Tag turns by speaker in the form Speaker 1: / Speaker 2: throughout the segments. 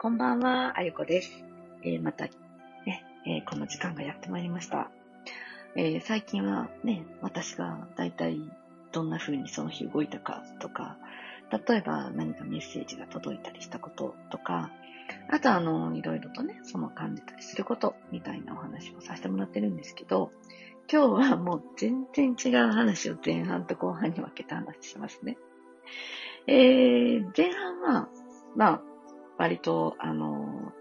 Speaker 1: こんばんは、あゆこです。えーまた、ね、えーこの時間がやってまいりました。えー最近はね、私が大体どんな風にその日動いたかとか、例えば何かメッセージが届いたりしたこととか、あとあの、いろいろとね、その感じたりすることみたいなお話をさせてもらってるんですけど、今日はもう全然違う話を前半と後半に分けた話しますね。えー、前半は、まあ、割と、あの、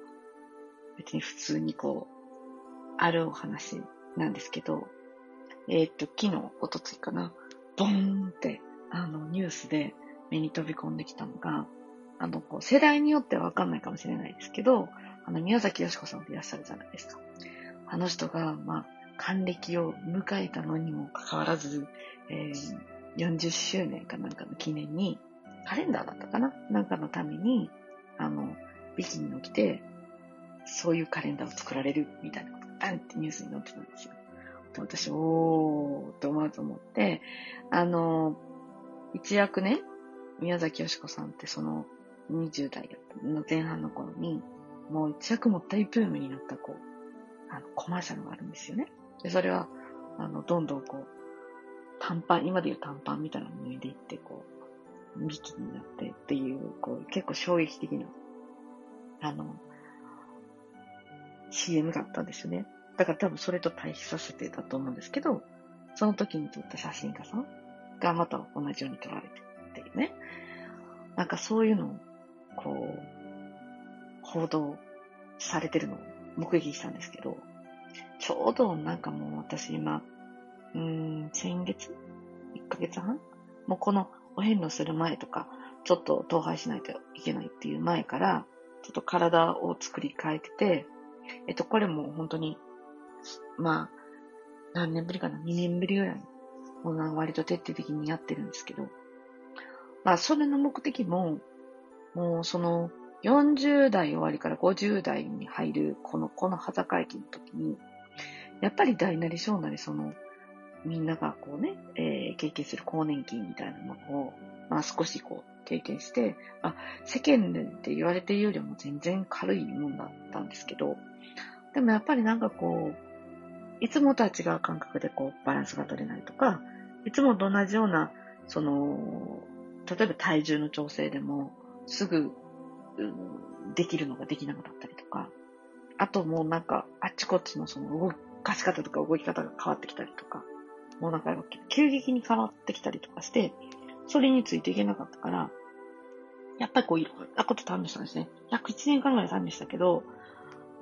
Speaker 1: 別に普通にこう、あるお話なんですけど、えーっと、昨日、おとついかな、ボーンって、あの、ニュースで目に飛び込んできたのが、あの、こう、世代によってはわかんないかもしれないですけど、あの、宮崎よし子さんっていらっしゃるじゃないですか。あの人が、まあ、還暦を迎えたのにもかかわらず、えー40周年かなんかの記念に、カレンダーだったかななんかのために、あの、ビキニを着て、そういうカレンダーを作られるみたいなことがバンってニュースに載ってたんですよ。で私、おーって思うと思って、あの、一躍ね、宮崎よし子さんってその20代の前半の頃に、もう一躍も大ブームになったこう、あの、コマーシャルがあるんですよね。で、それは、あの、どんどんこう、短パン、今でいう短パンみたいなのを脱いでいって、こう、ビキになってっていう、こう、結構衝撃的な、あの、CM があったんですよね。だから多分それと対比させてたと思うんですけど、その時に撮った写真家さんがまた同じように撮られてっていうね。なんかそういうのを、こう、報道されてるのを目撃したんですけど、ちょうどなんかもう私今、うーん、先月 ?1 ヶ月半？もうこのお遍路する前とか、ちょっと統廃しないといけないっていう前から、ちょっと体を作り変えてて、えっと、これも本当に、まあ、何年ぶりかな ?2 年ぶりぐらい、もう割と徹底的にやってるんですけど、まあ、それの目的も、もうその、40代終わりから50代に入る、この、この裸会期の時に、やっぱり大なり小なりその、みんながこうね、えー経験する更年期みたいなものを、まあ少しこう経験して、あ、世間でって言われているよりも全然軽いもんだったんですけど、でもやっぱりなんかこう、いつもとは違う感覚でこうバランスが取れないとか、いつもと同じような、その、例えば体重の調整でも、すぐ、うんできるのができなかったりとか、あともうなんか、あっちこっちのその動かし方とか動き方が変わってきたりとか、もうなんか急激に変わってきたりとかして、それについていけなかったから、やっぱりこういろんなこと試したんですね。約1年間ぐらい試したけど、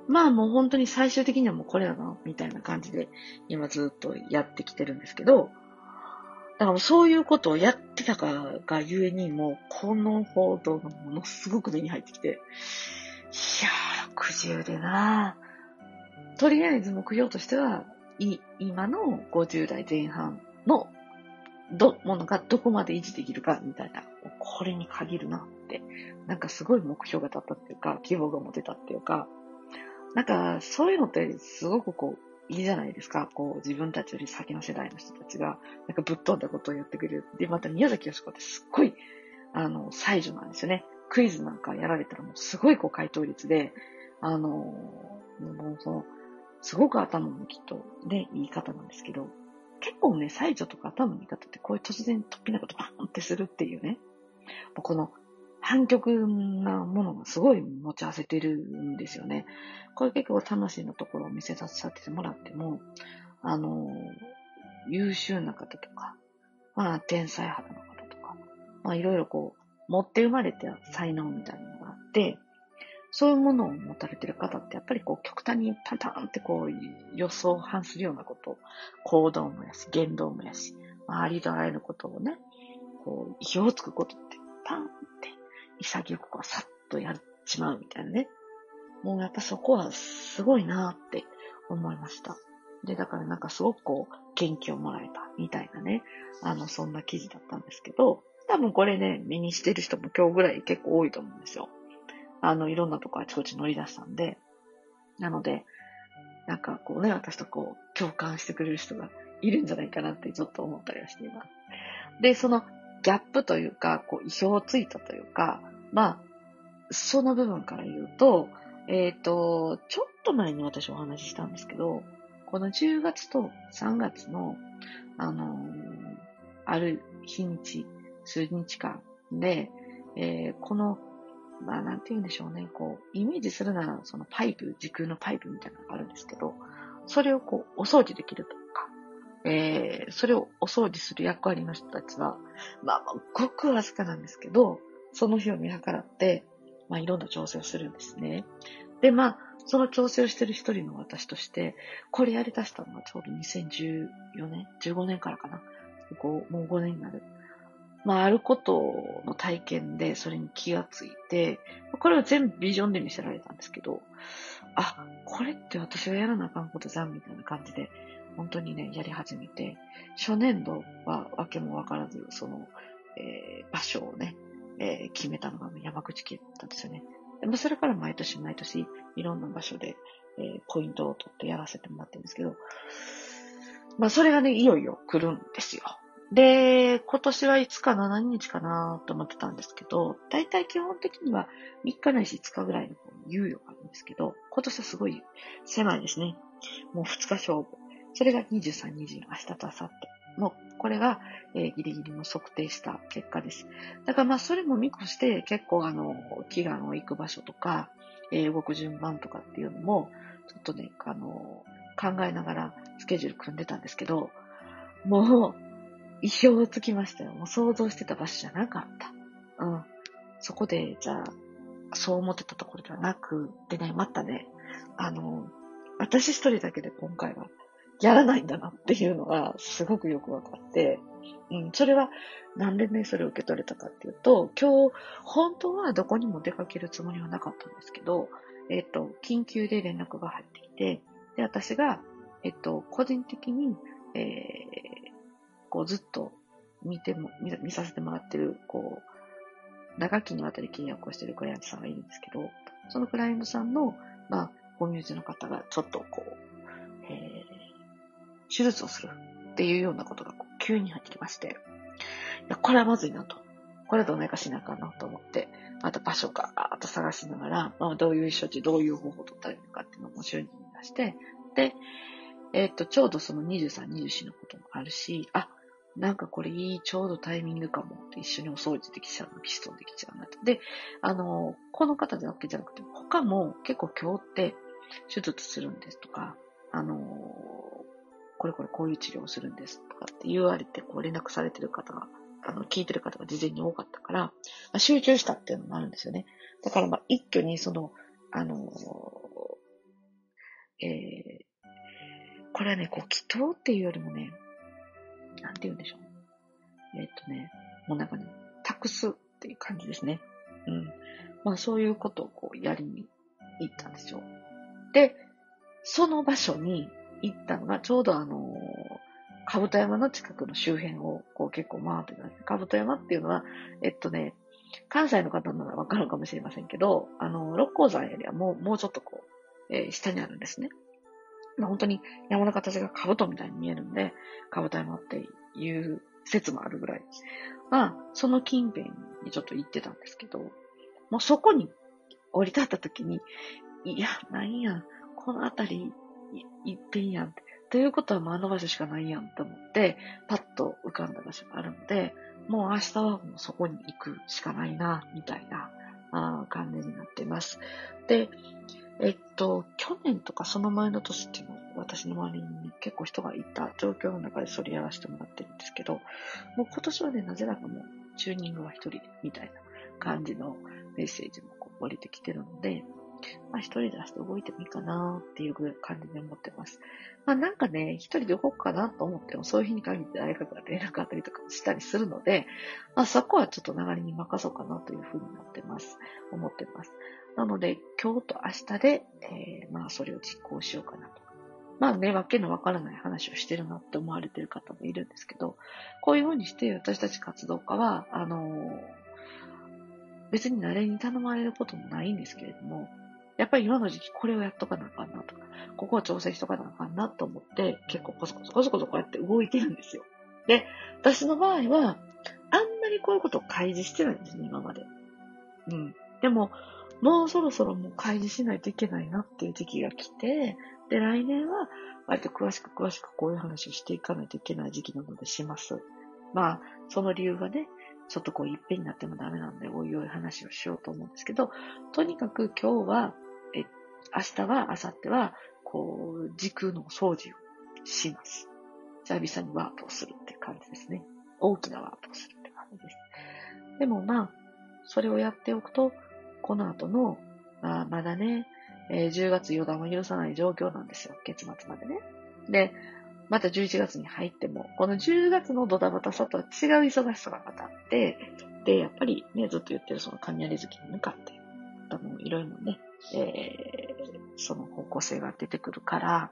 Speaker 1: まあもう本当に最終的にはもうこれだな、みたいな感じで、今ずっとやってきてるんですけど、だからもうそういうことをやってたかがゆえに、もうこの報道がものすごく目に入ってきて、いやー、60でなとりあえず目標としては、い今の50代前半のど、ものがどこまで維持できるかみたいな、これに限るなって、なんかすごい目標が立ったっていうか、希望が持てたっていうか、なんかそういうのってすごくこう、いいじゃないですか。こう、自分たちより先の世代の人たちが、なんかぶっ飛んだことをやってくれる。で、また宮崎よし子ってすっごい、あの、才女なんですよね。クイズなんかやられたらもうすごいこう回答率で、あの、もうその、すごく頭もきっとね、いい方なんですけど、結構ね、才女とか頭のいい方ってこういう突然突飛なことバーンってするっていうね、もうこの反極なものがすごい持ち合わせてるんですよね。これ結構魂のところを見せさせてもらっても、あの、優秀な方とか、まあ、天才肌の方とか、まあ、いろいろこう、持って生まれた才能みたいなのがあって、そういうものを持たれてる方って、やっぱりこう、極端にパターンってこう、予想を反するようなこと、行動もやし、言動もやし、まあ、りとあらゆることをね、こう、意表をつくことって、パンって、潔くこう、さっとやっちまうみたいなね。もうやっぱそこはすごいなって思いました。で、だからなんかすごくこう、元気をもらえたみたいなね、あの、そんな記事だったんですけど、多分これね、目にしてる人も今日ぐらい結構多いと思うんですよ。あの、いろんなとこあちこち乗り出したんで。なので、なんかこうね、私とこう、共感してくれる人がいるんじゃないかなってちょっと思ったりはしています。で、そのギャップというか、こう、意表をついたというか、まあ、その部分から言うと、えっ、と、ちょっと前に私お話ししたんですけど、この10月と3月の、あのーある日にち、数日間で、えーこの、まあ、なんて言うんでしょうね、こう、イメージするなら、そのパイプ、時空のパイプみたいなのがあるんですけど、それをこう、お掃除できるとか、えー、それをお掃除する役割の人たちは、まあ、ごくわずかなんですけど、その日を見計らって、まあ、いろんな調整をするんですね。で、まあ、その調整をしてる一人の私として、これやり出したのはちょうど2014年 ?15 年からかな。こうもう5年になる。まあ、あることの体験でそれに気がついて、これを全部ビジョンで見せられたんですけど、あ、これって私がやらなあかんことじゃんみたいな感じで、本当にね、やり始めて、初年度はわけもわからず、その、えー場所をね、えー決めたのが山口県だったんですよね。でまあそれから毎年毎年、いろんな場所で、えーポイントを取ってやらせてもらってるんですけど、まあそれがね、いよいよ来るんですよ。で、今年はいつかな、何日かなと思ってたんですけど、だいたい基本的には3日ないし5日ぐらいの猶予があるんですけど、今年はすごい狭いですね。もう2日勝負。それが23、24、明日と明後日。もう、これが、えーギリギリの測定した結果です。だからまあ、それも見越して、結構あの、祈願を行く場所とか、えー動く順番とかっていうのも、ちょっとね、あの、考えながらスケジュール組んでたんですけど、もう、意表をつきましたよ。もう想像してた場所じゃなかった。うん。そこで、じゃあ、そう思ってたところではなく、でね、またね、あの、私一人だけで今回はやらないんだなっていうのがすごくよくわかって、うん、それはなんでね、それを受け取れたかっていうと、今日、本当はどこにも出かけるつもりはなかったんですけど、えっ、と、緊急で連絡が入ってきて、で、私が、えっ、と、個人的に、えー、こうずっと見ても、見見させてもらってる、こう、長きにわたり契約をしてるクライアントさんがいるんですけど、そのクライアントさんの、まあ、ご身内の方がちょっとこう、えー手術をするっていうようなことがこう急に入ってきまして、いや、これはまずいなと。これはどうないかしなあかんなと思って、また場所かーっと探しながら、まあ、どういう処置、どういう方法を取ったらいいのかっていうのも周囲に出して、で、えーっと、ちょうどその23、24のこともあるし、あ、なんかこれいい、ちょうどタイミングかもって一緒にお掃除できちゃうの、ピストンできちゃうなと。で、あの、この方だけじゃなくて、他も結構今日って手術するんですとか、あの、これこれこういう治療をするんですとかって言われて、こう連絡されてる方が、あの、聞いてる方が事前に多かったから、まあ、集中したっていうのもあるんですよね。だからまあ一挙にその、あの、えー、これはね、こう、祈祷っていうよりもね、言うんでしょう。えーっとね、もうなんかね、託すっていう感じですね。うん。まあそういうことをこうやりに行ったんですよ。で、その場所に行ったのがちょうどあの、かぶ山の近くの周辺をこう結構回ってたんです。かぶ山っていうのは、えっとね、関西の方ならわかるかもしれませんけど、あの、六甲山よりはもう、もうちょっとこう、えー下にあるんですね。まあ、本当に山の形が兜みたいに見えるんで、かぶと山っていう説もあるぐらい。まあ、その近辺にちょっと行ってたんですけど、もうそこに降り立った時に、いや、なんやん、この辺り、い一遍やん。ということはもうあの場所しかないやんと思って、パッと浮かんだ場所があるので、もう明日はもうそこに行くしかないな、みたいなあ感じになっています。で、えっと、去年とかその前の年っていうのは私の周りに、結構人がいた状況の中でそれやらせてもらってるんですけど、もう今年はね、なぜだかもうチューニングは一人みたいな感じのメッセージもこう降りてきてるので、まあ一人で明日動いてもいいかなっていう感じで思ってます。まあなんかね、一人で動くかなと思っても、そういう日に限って誰かから連絡あったりとかしたりするので、まあそこはちょっと流れに任そうかなというふうになってます。思ってます。なので、今日と明日で、えーまあそれを実行しようかなと。まあね、わけのわからない話をしてるなって思われてる方もいるんですけど、こういうふうにして私たち活動家は、あの別に誰に頼まれることもないんですけれども、やっぱり今の時期これをやっとかなあかんなとか、ここを調整しとかなあかんなと思って、結構コソコソコソコソこうやって動いてるんですよ。で、私の場合は、あんまりこういうことを開示してないんですね、今まで。うん。でも、もうそろそろもう開示しないといけないなっていう時期が来て、で、来年は割と詳しく詳しくこういう話をしていかないといけない時期なのでします。まあ、その理由がね、ちょっとこう、いっぺんになってもダメなんで、おいおい話をしようと思うんですけど、とにかく今日は、え、明日は、明後日は、こう、時空の掃除をします。久々にワープをするって感じですね。大きなワープをするって感じです。でもまあ、それをやっておくと、この後の、まあ、まだね、えー、10月予断を許さない状況なんですよ。月末までね。で、また11月に入っても、この10月のドタバタさとは違う忙しさがまたあって、で、やっぱりね、ずっと言ってるその雷月に向かって、多分いろいろね、えー、その方向性が出てくるから、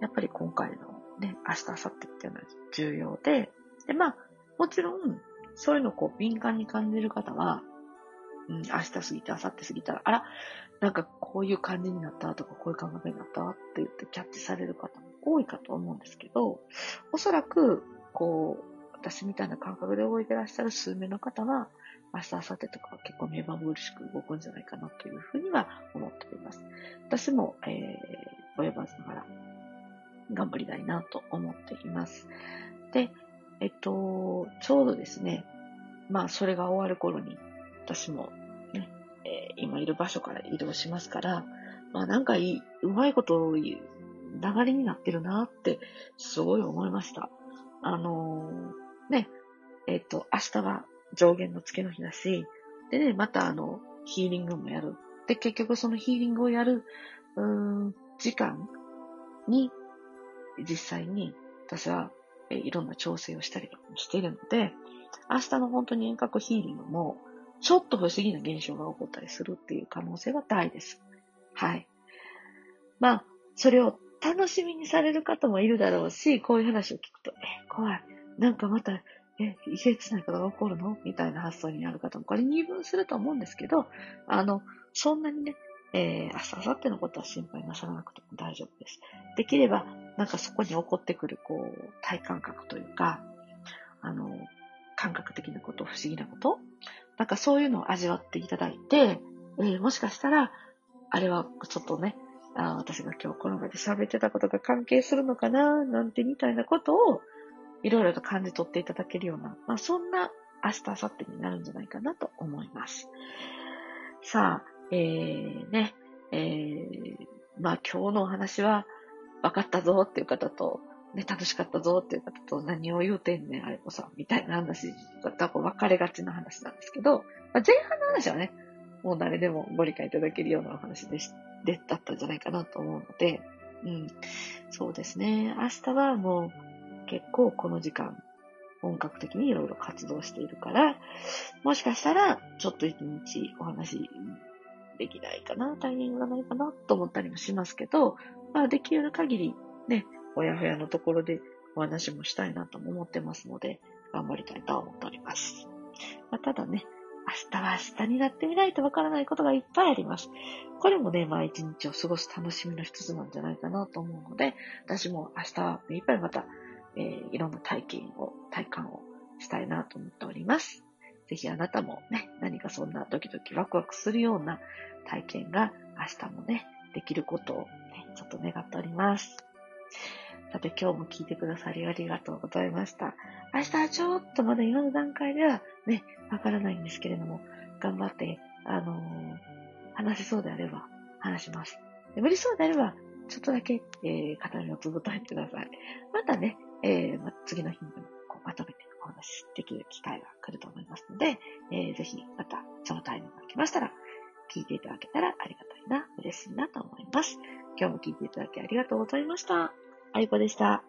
Speaker 1: やっぱり今回のね、明日、明後日っていうのは重要で、で、まあ、もちろん、そういうのをこう敏感に感じる方は、うん、明日過ぎて、明後日過ぎたら、あら、なんかこういう感じになったとか、こういう考えになったって言ってキャッチされる方も多いかと思うんですけど、おそらく、こう、私みたいな感覚で動いてらっしゃる数名の方は、明日、明後日とかは結構目まぐるしく動くんじゃないかなというふうには思っております。私も、えー、及ばずながら頑張りたいなと思っています。で、えっと、ちょうどですね、まあ、それが終わる頃に、私も、今いる場所から移動しますから、まあ、なんかいい、うまいことを言う、流れになってるなって、すごい思いました。あのー、ね、えっ、と、明日は上限の付けの日だし、でね、またあの、ヒーリングもやる。で、結局そのヒーリングをやる、うん、時間に、実際に私は、えいろんな調整をしたりとかしているので、明日の本当に遠隔ヒーリングも、ちょっと不思議な現象が起こったりするっていう可能性は大です。はい。まあ、それを楽しみにされる方もいるだろうし、こういう話を聞くと、え、怖い。なんかまた、え、異性つないことが起こるの？みたいな発想になる方も、これ二分すると思うんですけど、あの、そんなにね、えー、明日、明後日のことは心配なさらなくても大丈夫です。できれば、なんかそこに起こってくる、こう、体感覚というか、あの、感覚的なこと、不思議なこと、なんかそういうのを味わっていただいて、えー、もしかしたら、あれはちょっとね、あ私が今日この場で喋ってたことが関係するのかななんてみたいなことをいろいろと感じ取っていただけるような、まあ、そんな明日、明後日になるんじゃないかなと思います。さあ、えー、ね、えー、まあ今日のお話は分かったぞっていう方と、ね、楽しかったぞっていう方と何を言うてんねん、あれこそ、みたいな話が多分分かれがちな話なんですけど、まあ、前半の話はね、もう誰でもご理解いただけるようなお話でしでだったんじゃないかなと思うので、うん。そうですね。明日はもう結構この時間、本格的にいろいろ活動しているから、もしかしたらちょっと一日お話できないかな、タイミングがないかなと思ったりもしますけど、まあできる限りね、ほやほやのところでお話もしたいなとも思ってますので、頑張りたいと思っております。まあ、ただね、明日は明日になってみないとわからないことがいっぱいあります。これもね、まあ一日を過ごす楽しみの一つなんじゃないかなと思うので、私も明日はいっぱいまた、えー、いろんな体験を、体感をしたいなと思っております。ぜひあなたもね、何かそんなドキドキワクワクするような体験が明日もね、できることをね、ちょっと願っております。さて今日も聞いてくださりありがとうございました。明日はちょっとまだ今の段階ではね、わからないんですけれども、頑張って、あのー、話せそうであれば話します。で無理そうであれば、ちょっとだけ、えー、語りをつぶといてください。またね、えー、ま、次の日にこうまとめてお話しできる機会が来ると思いますので、えー、ぜひまたそのタイミングが来ましたら、聞いていただけたらありがたいな、嬉しいなと思います。今日も聞いていただきありがとうございました。あいこでした。